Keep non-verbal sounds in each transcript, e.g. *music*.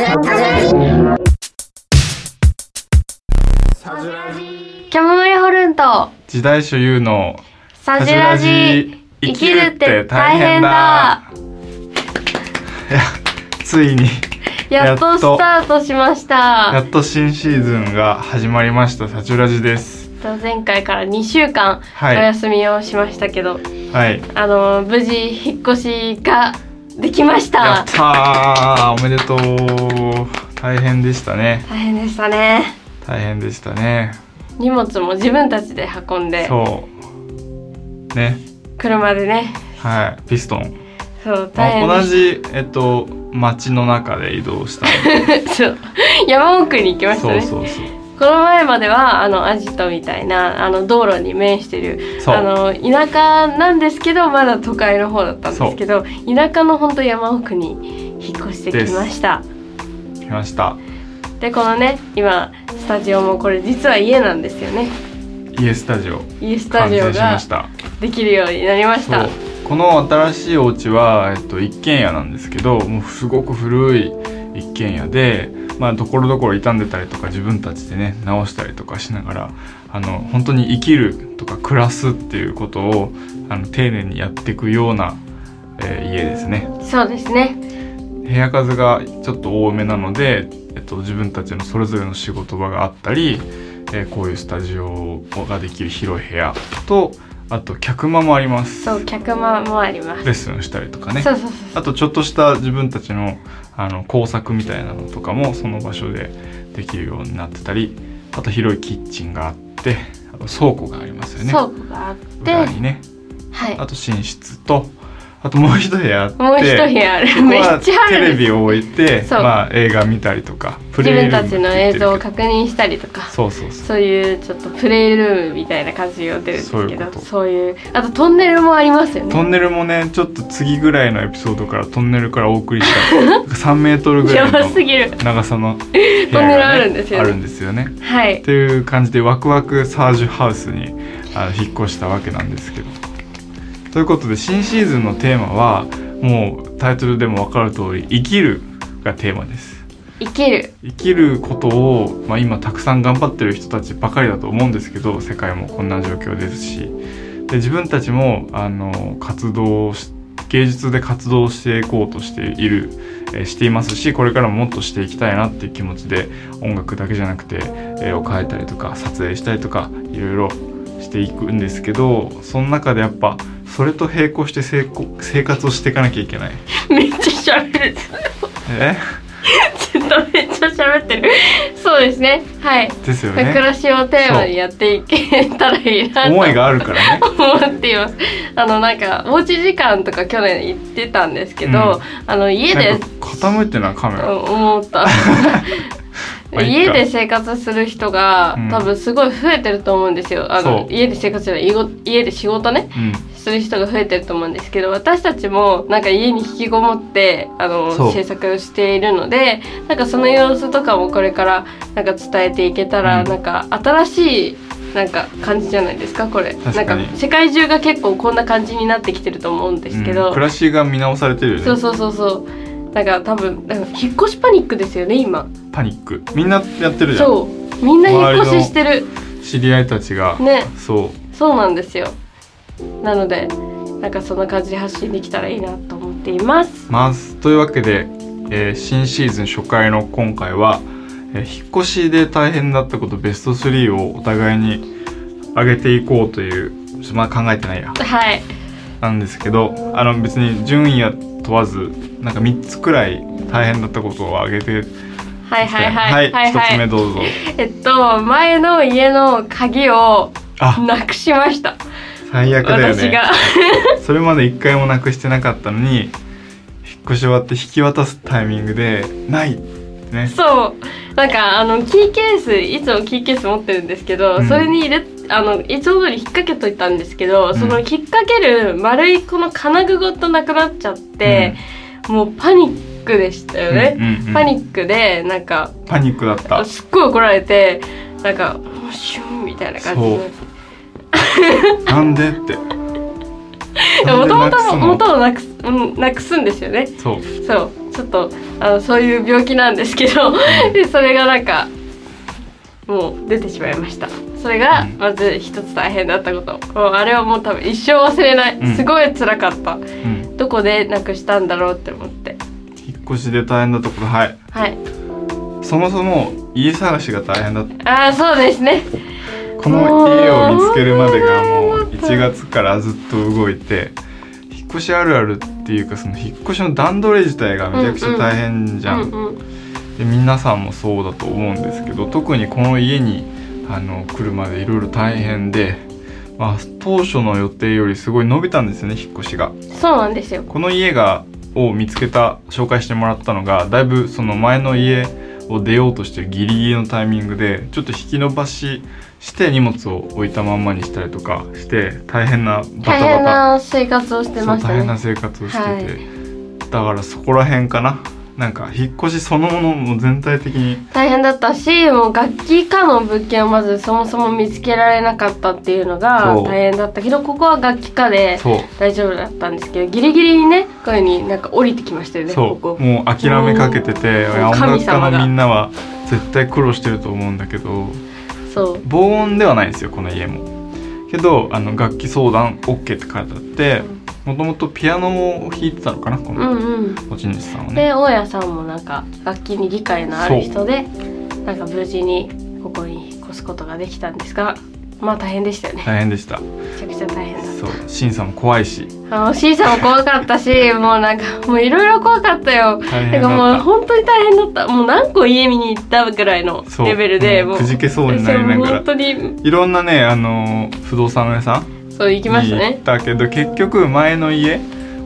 キャモメホルンと。時代所有のサジラジ。生きるって大変だ。いやついにやっとスタートしました。やっと新シーズンが始まりました。サチュラジです。と前回から2週間おはい。休みをしましたけど、はい。あの無事引っ越しができましやったおめでとう。大変でしたね。大変でしたね。大変でしたね。荷物も自分たちで運んで。そう。ね。車でね。はい。ピストン。そう大変同でじえっと街の中で移動したの *laughs* そう。山奥に行きましたそうねそうそうこの前まではあのアジトみたいなあの道路に面してるあの田舎なんですけどまだ都会の方だったんですけど田舎の本当山奥に引っ越してきました。来ました。でこのね今スタジオもこれ実は家なんですよね。家スタジオ。家スタジオができるようになりました。この新しいお家は、えっと、一軒家なんですけどもうすごく古い一軒家でまあところどころ傷んでたりとか自分たちでね直したりとかしながらあの本当に生きるとか暮らすっていうことをあの丁寧にやっていくような、えー家ですね。そうですね。部屋数がちょっと多めなので、えっと、自分たちのそれぞれの仕事場があったり、えーこういうスタジオができる広い部屋とあと客間もあります。そう客間もあります。レッスンしたりとかね。そうそうそうあとちょっとした自分たちのあの工作みたいなのとかもその場所でできるようになってたりあと広いキッチンがあってあと倉庫がありますよね。倉庫があって裏にね。はい。あと寝室とあともう一部屋あってもう一部屋ある。めっはちゃある。テレビを置いてまあ映画見たりとかプ自レイルーム分たちの映像を確認したりとか。そうそうそう。そういうちょっとプレイルームみたいな感じで呼んでるんですけどそういうあとトンネルもありますよね。トンネルもねちょっと次ぐらいのエピソードからトンネルからお送りした *laughs* 3メートルぐらやいの長さの部屋が、ね、トンネルあるんですよねあるんですよね。はい。っていう感じでワクワクサージュハウスにあの引っ越したわけなんですけど。ということで新シーズンのテーマはもうタイトルでも分かる通り「生きる」がテーマです。生きる生きることを、まあ、今たくさん頑張ってる人たちばかりだと思うんですけど世界もこんな状況ですしで自分たちもあの活動し芸術で活動していこうとしている、えーしていますしこれからももっとしていきたいなっていう気持ちで音楽だけじゃなくて絵を描いたりとか撮影したりとかいろいろしていくんですけどその中でやっぱそれと並行して成功生活をしていかなきゃいけない。めっちゃ喋るえ？ちょっとめっちゃ喋ってるそうですねはいですよ暮ね。らしをテーマにやっていけたらいいなと思いがあるからね。思っていますあのなんかおうち時間とか去年行ってたんですけど、うんあの家で傾いてるなカメラ。思った *laughs* まあ家で生活する人が、うん。多分すごい増えてると思うんですよ。あの家で生活じゃない家ご家で仕事ね。うん。する人が増えてると思うんですけど私たちもなんか家に引きこもってあの制作をしているのでなんかその様子とかもこれからなんか伝えていけたら、うん。なんか新しいなんか感じじゃないですかこれ。なんか世界中が結構こんな感じになってきてると思うんですけど、うん。暮らしが見直されてるよね。そうそうそうそうなんか多分なんか引っ越しパニックですよね今。パニック。みんなやってるじゃん。そう。みんな引っ越ししてる。知り合いたちが、ね。そう。そうなんですよ。なのでなんかそんな感じで発信できたらいいなと思っています。ます。というわけで、えー新シーズン初回の今回は、えー引っ越しで大変だったことベスト3をお互いに上げていこうというちょっとまだ考えてないや。はい。なんですけどあの別に順位は問わずなんか3つくらい大変だったことを挙げてはいはいはい。はい一つ目はいどうぞ。えっと前の家の鍵をあ。なくしました。最悪だよね。私が。*laughs* それまで一回もなくしてなかったのに引っ越し終わって引き渡すタイミングでないってね。そう。なんかあのキーケースいつもキーケース持ってるんですけど、うん。それに入れあのいつも通り引っ掛けといたんですけど、ん。その引っ掛ける丸いこの金具ごとなくなっちゃって、もうパニックでしたよね、うんうんうん。パニックでなんかパニックだった。すっごい怒られてなんか「シュン」みたいな感じで。*laughs* なんでって。もともと元をなくすうんなくすんですよね。そう。そう。ちょっとあのそういう病気なんですけどでそれがなんかもう出てしまいました。それがうん。まず一つ大変だったこと。もうあれはもう多分一生忘れない、うん。すごい辛かった。うんどこでなくしたんだろうって思って。引っ越しで大変だったことはい。はい。そもそも家探しが大変だった。ああそうですね。この家を見つけるまでがもう1月からずっと動いて引っ越しあるあるっていうかその引っ越しの段取り自体がめちゃくちゃ大変じゃん、うんうんで皆さんもそうだと思うんですけど特にこの家にあの来るまでいろいろ大変で、まあ、当初の予定よりすごい伸びたんですよね引っ越しが。そうなんですよ。この家がを見つけた紹介してもらったのがだいぶその前の家を出ようとしてるギリギリのタイミングでちょっと引き伸ばしして荷物を置いたまんまにしたりとかして大変なバタバタ。大変な生活をしてましたそう大変なね生活をしてて、はい。だからそこら辺かななんか引っ越しそのものも全体的に。大変だったしもう楽器科の物件をまずそもそも見つけられなかったっていうのが大変だったけどここは楽器科で大丈夫だったんですけどギリギリにねこういうふうになんか降りてきましたよねそここ。うもう諦めかけてて音神楽家のみんなは絶対苦労してると思うんだけどそう。防音ではないんですよこの家も。けどあの楽器相談 OK って書いてあってもともとピアノを弾いてたのかなこうんのうん。持ち主さんはね。で大家さんもなんか楽器に理解のある人でなんか無事にここに引っ越すことができたんですがまあ大変でしたよね。大変でした。めちゃくちゃ大変だっそう。審査も怖いし。たあのさんも怖かったし *laughs* もうなんかもういろいろ怖かったよ。大変だかもうっ本当に大変だった。もう何個家見に行ったぐらいのレベルでもうくじけそうになりながら。本当に。いろんなねあの不動産屋さんそう行きましたね。たけど結局前の家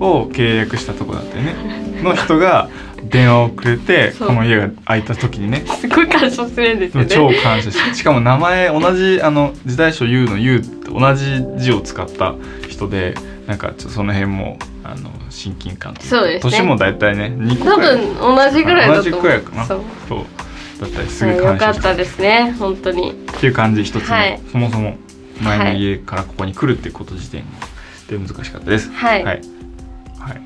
を契約したとこだったよね。*laughs* の人が電話をくれてこの家が空いた時にね。すごい感謝するんですよね。超感謝し *laughs* しかも名前同じあの時代書 U の U と同じ字を使った人でなんかちょっとその辺もあの親近感そうですね。年も大体ね2個多くらい。分同じぐらいだと。思う同じくらいかな。そう。だったりすごい感謝しかったですね本当に。っていう感じ一つ目、はい。そもそも前の家からここに来るってこと時点で難しかったです。はい。はい、はい。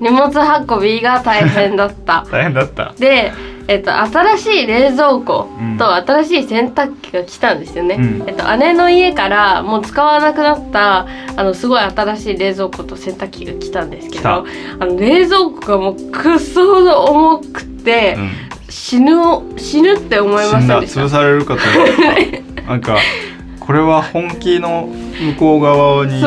荷物運びが大変だった。*laughs* 大変だった。で、えっと、新しい冷蔵庫うん。と新しい洗濯機が来たんですよね、うん。えっと、姉の家からもう使わなくなったあのすごい新しい冷蔵庫と洗濯機が来たんですけどあの冷蔵庫がもうくっそほど重くて、うん。死ぬを死ぬって思いました？潰されるかと思った *laughs* なんかこれは本気の向こう側に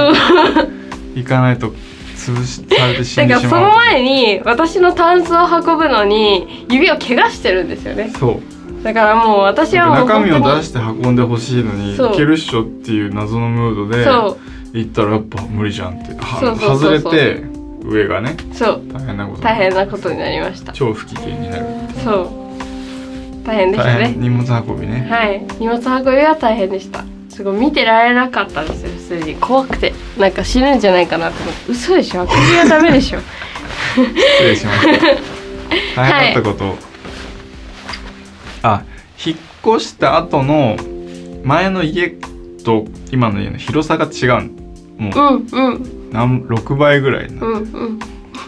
行かないと潰しされて死んだからその前に私のタンスを運ぶのに指を怪我してるんですよね。そう。だからもう私はもう中身を出して運んでほしいのにいけるっしょっていう謎のムードで行ったらやっぱ無理じゃんってはそうそうそうそう。外れて上がねそう。大変なこと大変なことになりました。超不機嫌になるそう大変でしたね。荷物運びね。はい。荷物運びは大変でした。すごい見てられなかったんですよ。普通に。怖くて。なんか死ぬんじゃないかなって思って。嘘でしょ？あくびはダメでしょ？失礼しました。*laughs* 大変だったこと、あ引っ越した後の前の家と今の家の広さが違うもううんうん。何6倍ぐらいのうんうん。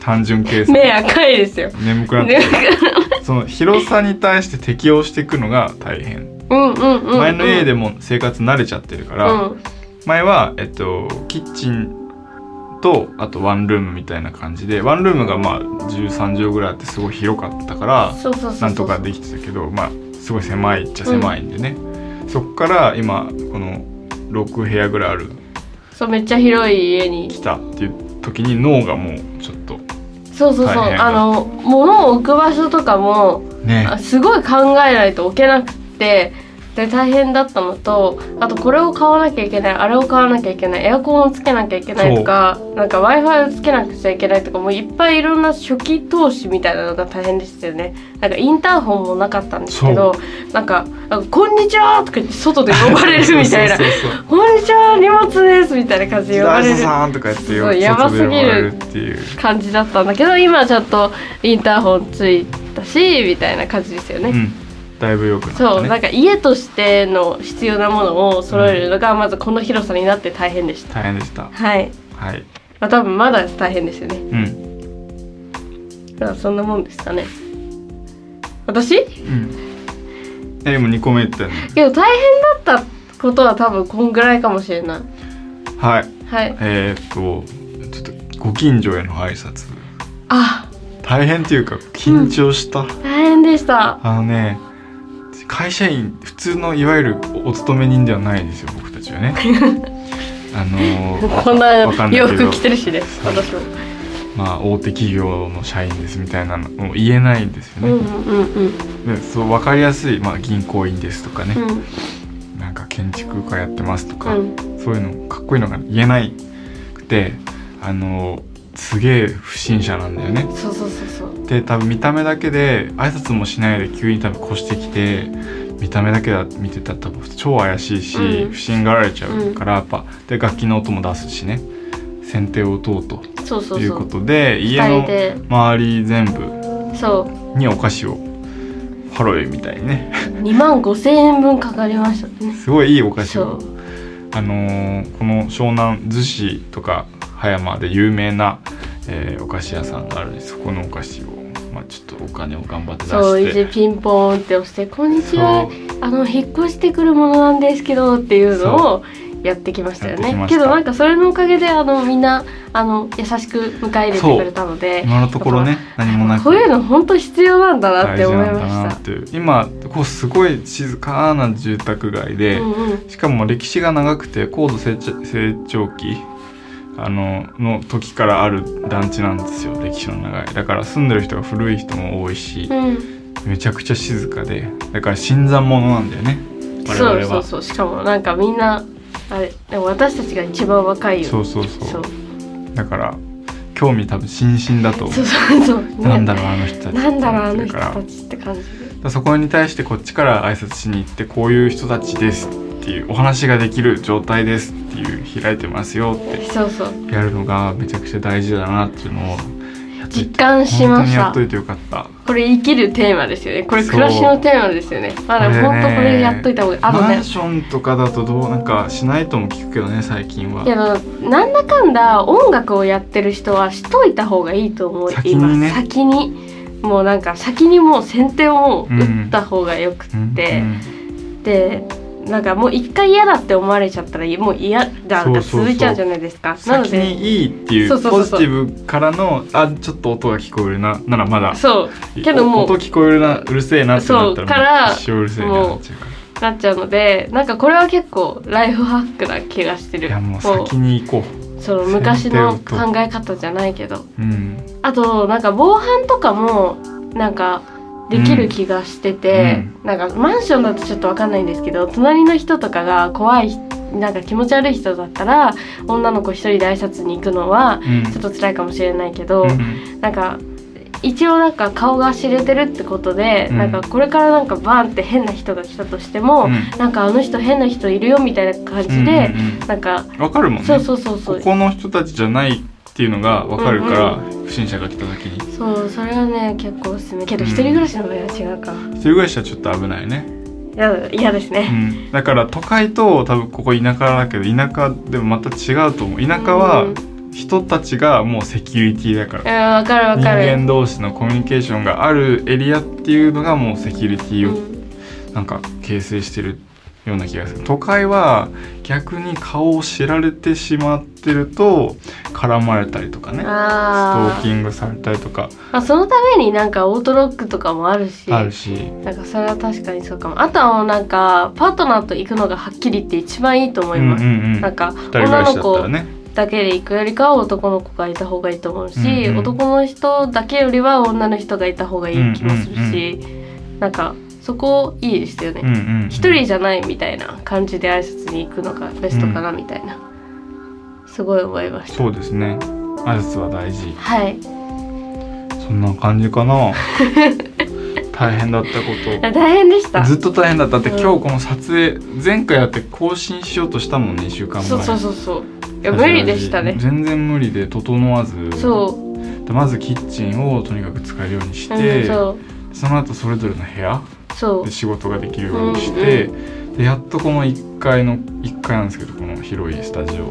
単純計算。目赤いですよ。眠くなって *laughs* その広さに対して適応していくのが大変。うんうんうんうん。前の家でも生活慣れちゃってるから、うん。前は、えっと、キッチンとあとワンルームみたいな感じでワンルームがまあ13畳ぐらいあってすごい広かったからそうそうそうそう。なんとかできてたけどまあすごい狭いっちゃ狭いんでね、そっから今この6部屋ぐらいある。そうめっちゃ広い家に。来たっていう時に脳がもうちょっとそうそうそう。あの物を置く場所とかもね。あすごい考えないと置けなくってで大変だったのとあとこれを買わなきゃいけないあれを買わなきゃいけないエアコンをつけなきゃいけないとかなんか w i f i をつけなくちゃいけないとかもういっぱいいろんな初期投資みたいなのが大変でしたよね。なんかインターホンもなかったんですけどなんか「なんかこんにちは」とか言って外で呼ばれるみたいな。*laughs* そうそうそう「こんにちは荷物です」みたいな感じで呼ばれる。自さんとか言ってそうやばすぎる感じだったんだけど今ちょっとインターホンついたしみたいな感じですよね。うんだいぶ良くなったね。そうなんか家としての必要なものを揃えるのがまずこの広さになって大変でした、大変でした。はい。はい。まあ多分まだ大変ですよね。うん。まあそんなもんですかね。私？うん。えでも2個目言ったよね。けど大変だったことは多分こんぐらいかもしれない。はい。はい。えー、っとちょっとご近所への挨拶。あ。大変っていうか緊張した、大変でした。あのね会社員普通のいわゆるお勤め人ではないですよ僕たちはね。*laughs* あのー *laughs* こんな洋服着てるしね私も。まあ大手企業の社員ですみたいなのも言えないんですよね、うんうんうんでそう分かりやすい、まあ、銀行員ですとかね、うん。なんか建築家やってますとか、うん。そういうのかっこいいのが言えないくてあのすげえ不審者なんだよね。そうそうそうそう。で多分見た目だけで挨拶もしないで急に多分越してきて見た目だけだ見てたら多分超怪しいし、うん。不審がられちゃうからやっぱで楽器の音も出すしね。先手を打とうとそうそういうこそうとで家二人ので。周り全部そう。にお菓子をハロウィンみたいにね。2万5千円分かかりましたね。すごいいいお菓子を。そう。あのーこの湘南逗子とか葉山で有名な、えーお菓子屋さんがあるんです。そこのお菓子を、まあ、ちょっとお金を頑張って出そうして一ピンポーンって押して「こんにちは。そう。あの引っ越してくるものなんですけど」っていうのをやってきましたよね。けどなんかそれのおかげであのみんなあの優しく迎え入れてくれたので今のところね何もなく。こういうの本当必要なんだなって思いましていう今こうすごい静かな住宅街た。で、うんうん。しかも歴史が長くて高度成長成長期あのの時からある団地なんですよ歴史の長い。だから住んでる人が古い人も多いし、うん、めちゃくちゃ静かでだから新参者なんだよね我々は。そうそうそう。しかもなんかみんなあれでも私たちが一番若いよ。そうそうそう。そう。だから興味多分津々だと思そうそうそう、うなんだろうあの人たち。なんだろうあの人たちって感じで。そこに対してこっちから挨拶しに行ってこういう人たちですっていうお話ができる状態ですっていう開いてますよってやるのがめちゃくちゃ大事だなっていうのを実感しました。本当にやっといてよかった。これ生きるテーマですよね。これ暮らしのテーマですよね。まあでもこれね本当これやっといた方がいいあのねマンションとかだとどうなんかしないとも聞くけどね最近は。けどなんだかんだ音楽をやってる人はしといた方がいいと思います。先にね。先に。もうなんか先にもう先手を打った方がよくうんって、うん。でなんかもう一回嫌だって思われちゃったらもう嫌だが続いちゃうじゃないですか。なの先でにいいっていうポジティブからのあちょっと音が聞こえるなならまだ。そう。けどもう音聞こえるなうるせえなってなったらそうからもう一生うるせえなってなっちゃうから。なっちゃうのでなんかこれは結構ライフハックな気がしてる。いやもう先に行こその昔の考え方じゃないけど。う。うん。あとなんか防犯とかもなんかできる気がしてて、なんかマンションだとちょっとわかんないんですけど隣の人とかが怖いなんか気持ち悪い人だったら女の子一人で挨拶に行くのはうん。ちょっと辛いかもしれないけど、うん。なんか一応なんか顔が知れてるってことで、うん。なんかこれからなんかバーンって変な人が来たとしても、うん。なんかあの人変な人いるよみたいな感じで、うんうんうん。なんかわかるもんね。そうそうそうそう。ここの人たちじゃないっていうのがわかるから、不審者が来た時に。そうそれはね結構おすすめ。けどうん一人暮らしの場合は違うか、一人暮らしはちょっと危ないね、嫌ですうね、ん、だから都会と多分ここ田舎だけど田舎でもまた違うと思う。田舎はうん。人たちがもうセキュリティだかうんかるわ人かる。間同士のコミュニケーションがあるエリアっていうのがもうセキュリティをうんなんか形成してるような気がする。都会は逆に顔を知られてしまってると絡まれたりとかね。ストあーキングされたりとか。ーまあそのためになんかオートロックとかもあるし。あるし、なんかそれは確かにそうかも。あとはもうなんかパートナーと行くのがはっきりって一番いいと思います、うんうんうん。なんか女の子だけで行くよりかは男の子がいた方がいいと思うし、うんうん男の人だけよりは女の人がいた方がいい気もするし、なんかそこいいですよね、うんうんうん。一人じゃないみたいな感じで挨拶に行くのがベストかなみたいな、すごい思いました。そうですね。挨拶は大事。はい。そんな感じかな。*laughs* 大変だったこあ大変でした。とずっと大変だっただってうん。今日この撮影前回やって更新しようとしたもんね1週間前。そうそうそうそう。いや無理でしたね。全然無理で整わず。そう。でまずキッチンをとにかく使えるようにしうんて、そう。その後それぞれの部屋で仕事ができるようにして、でやっとこの1階の1階なんですけどこの広いスタジオ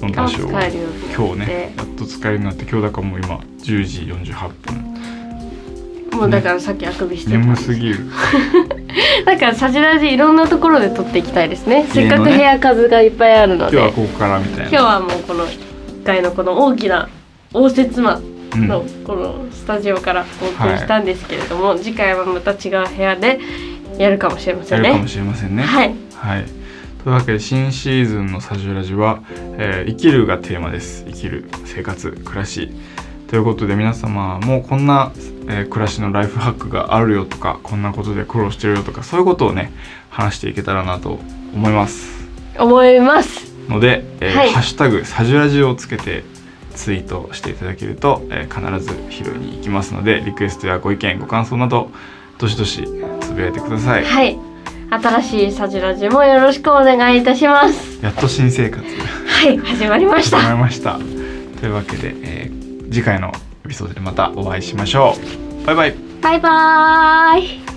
の場所を今日ねやっと使えるようになって今日だからもう今10時48分。もうだからさっきあくびしてた。眠すぎる。*laughs* だからサジラジいろんなところで撮っていきたいですね。せっかく部屋数がいっぱいあるので。今日はここからみたいな。今日はもうこの1階のこの大きな応接間。うんのこのスタジオからお送りしたんですけれども、次回はまた違う部屋でやるかもしれませんね。やるかもしれませんねはい、はい。というわけで新シーズンのサジュラジは、えー生きるがテーマです。生きる生活暮らしということで皆様もこんな、えー暮らしのライフハックがあるよとかこんなことで苦労してるよとかそういうことをね話していけたらなと思います思います。ので、えーはいハッシュタグサジュラジをつけてツイートしていただけると、えー必ず拾いに行きますのでリクエストやご意見ご感想などどしどしつぶやいてください。はい、新しいサジラジもよろしくお願いいたします。やっと新生活はい、始まりまし始また。りました。というわけで、えー次回のエピソードでまたお会いしましょう。バイバイ。バイバーイ。